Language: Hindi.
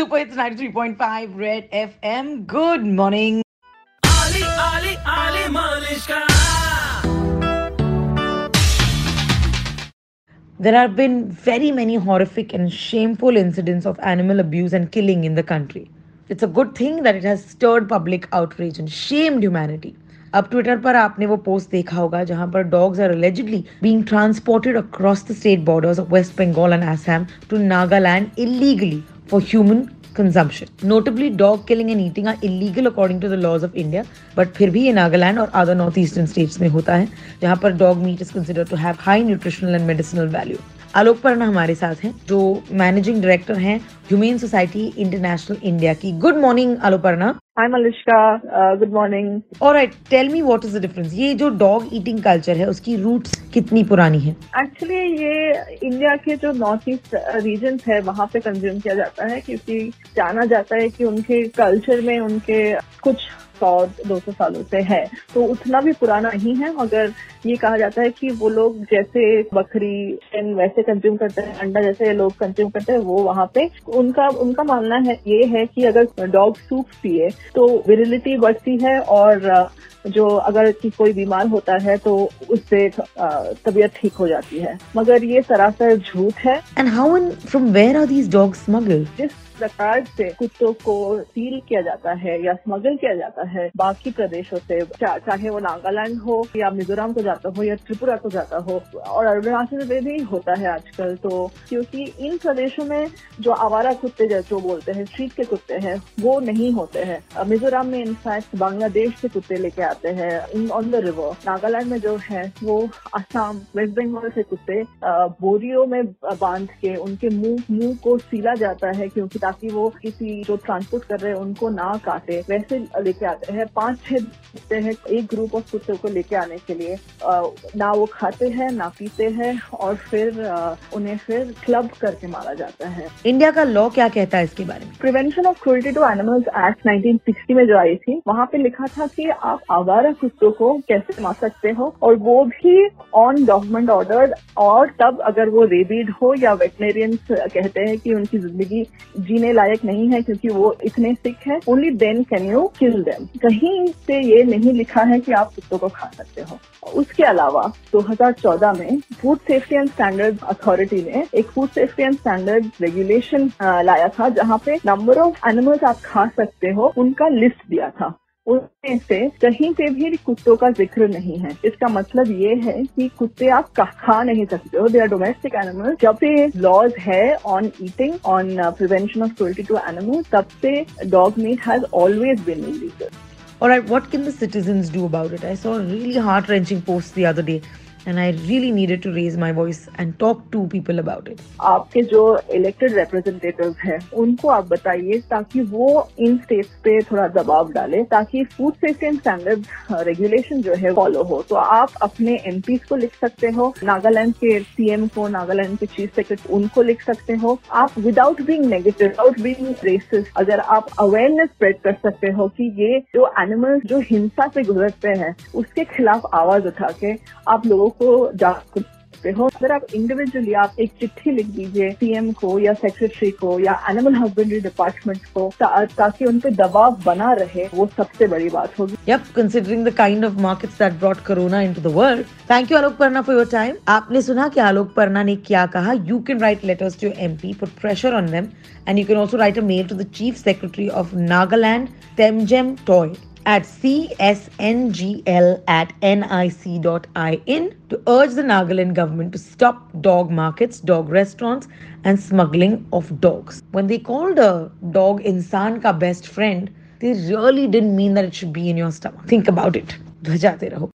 Super It's 93.5 Red FM. Good morning. Ali, Ali, Ali Malishka. There have been very many horrific and shameful incidents of animal abuse and killing in the country. It's a good thing that it has stirred public outrage and shamed humanity. अब ट्विटर पर आपने वो पोस्ट देखा होगा जहां पर dogs are allegedly being transported across the state borders of West Bengal and Assam to Nagaland illegally for human consumption. Notably, dog killing and eating are illegal according to the laws of India, but फिर भी ये नागालैंड और नॉर्थ ईस्टर्न स्टेट्स में होता है जहाँ पर dog meat is considered to have high nutritional and medicinal value Alok Parna हमारे साथ हैं जो मैनेजिंग डायरेक्टर हैं ह्यूमेन सोसाइटी इंटरनेशनल इंडिया की। Good morning Alok Parna Malishka, uh, good morning. और tell me what is the difference ये जो डॉग ईटिंग कल्चर है उसकी रूट्स कितनी पुरानी है? एक्चुअली ये इंडिया के जो नॉर्थ ईस्ट रीजन है वहाँ पे कंज्यूम किया जाता है क्योंकि जाना जाता है कि उनके कल्चर में उनके कुछ सौ दो सौ सालों से है। तो उतना भी पुराना नहीं है मगर ये कहा जाता है कि वो लोग जैसे बकरी वैसे कंज्यूम करते हैं अंडा जैसे लोग कंज्यूम करते हैं वो वहाँ पे। उनका उनका मानना है ये है कि अगर डॉग सूप पिए तो विरिलिटी बढ़ती है और जो अगर कि कोई बीमार होता है तो उससे तबीयत ठीक हो जाती है। मगर ये सरासर झूठ है। And how and from where are these dogs smuggled जिस प्रकार से कुत्तों को सील किया जाता है या स्मगल किया जाता है, बाकी प्रदेशों से चाहे वो नागालैंड हो या मिजोरम को जाता हो या त्रिपुरा को जाता हो, और अरुणाचल में भी होता है आजकल तो क्योंकि इन प्रदेशों में जो आवारा कुत्ते जो बोलते हैं स्ट्रीट के कुत्ते हैं, वो नहीं होते हैं। मिजोरम में इनफैक्ट बांग्लादेश से कुत्ते लेके आते हैं in on the river Nagaland में जो है, वो असम वेस्ट बंगाल से कुत्ते बोरियो में बाँध के उनके मुँह मुँह को सीला जाता है, क्योंकि ताकि वो किसी जो ट्रांसपोर्ट कर रहे हैं उनको ना काटे। वैसे लेके आते हैं पाँच छह हैं एक ग्रुप ऑफ़ कुत्तों को लेके आने के लिए। ना वो खाते हैं ना पीते हैं और फिर उन्हें फिर क्लब करके मारा जाता है। इंडिया का लॉ क्या कहता है इसके बारे में? Prevention of cruelty to animals act 1960 में जो आई थी वहाँ पे लिखा था कि आप आवारा कुत्तों को कैसे मार सकते हो और वो भी ऑन गवर्नमेंट ऑर्डर और तब अगर वो रेबीड हो या वेटनेरियंस कहते हैं कि उनकी ज़िंदगी जीने लायक नहीं है क्योंकि वो इतने सिक है only then can you kill them कहीं से ये नहीं लिखा है कि आप कुत्तों को खा सकते हो। उसके अलावा 2014 में food safety and standard authority ने एक food safety and standard regulation लाया था, जहाँ पे नंबर ऑफ़ एनिमल्स आप खा सकते हो, उनका लिस्ट दिया था। उसमें से कहीं पे भी कुत्तों का ज़िक्र नहीं है। इसका मतलब ये है कि कुत्ते आप खा नहीं सकते हो। दे आर डोमेस्टिक एनिमल्स जब से लॉज है on eating on prevention of cruelty to animal तब से dog meat has always been illegal All right, what can the citizens do about it? I saw a really heart wrenching post the other day, and I really needed to raise my voice and talk to people about it. आपके जो इलेक्टेड रिप्रेजेंटेटिव हैं, उनको आप बताइए ताकि वो इन स्टेट्स पे थोड़ा दबाव डाले, ताकि food safety and standard regulation जो है फॉलो हो तो आप अपने एम को लिख सकते हो, नागालैंड के सीएम को, नागालैंड के चीफ सेक्रेटरी उनको लिख सकते हो आप without being negative without being racist अगर आप अवेयरनेस स्प्रेड कर सकते हो कि ये जो एनिमल्स जो हिंसा से गुजरते हैं, उसके खिलाफ आवाज़ उठा के आप लोगों लोगों को जागरूक करते हो। अगर आप इंडिविजुअली आप एक चिट्ठी लिख दीजिए पीएम को या सेक्रेटरी को या एनिमल हस्बेंड्री डिपार्टमेंट को ताकि उन पे दबाव बना रहे, वो सबसे बड़ी बात होगी। Yup considering the kind of markets that brought corona into the world thank you Alok Parna for your time आपने सुना कि आलोक पर्ना ने क्या कहा? You can write letters to M P put pressure on them and you can also write a mail to the chief secretary of Nagaland Temjen Toy at csngl at nic.in to urge the Nagaland government to stop dog markets, dog restaurants, and smuggling of dogs. When they called a dog insan ka best friend, they really didn't mean that it should be in your stomach. Think about it. ध्वजाते रहो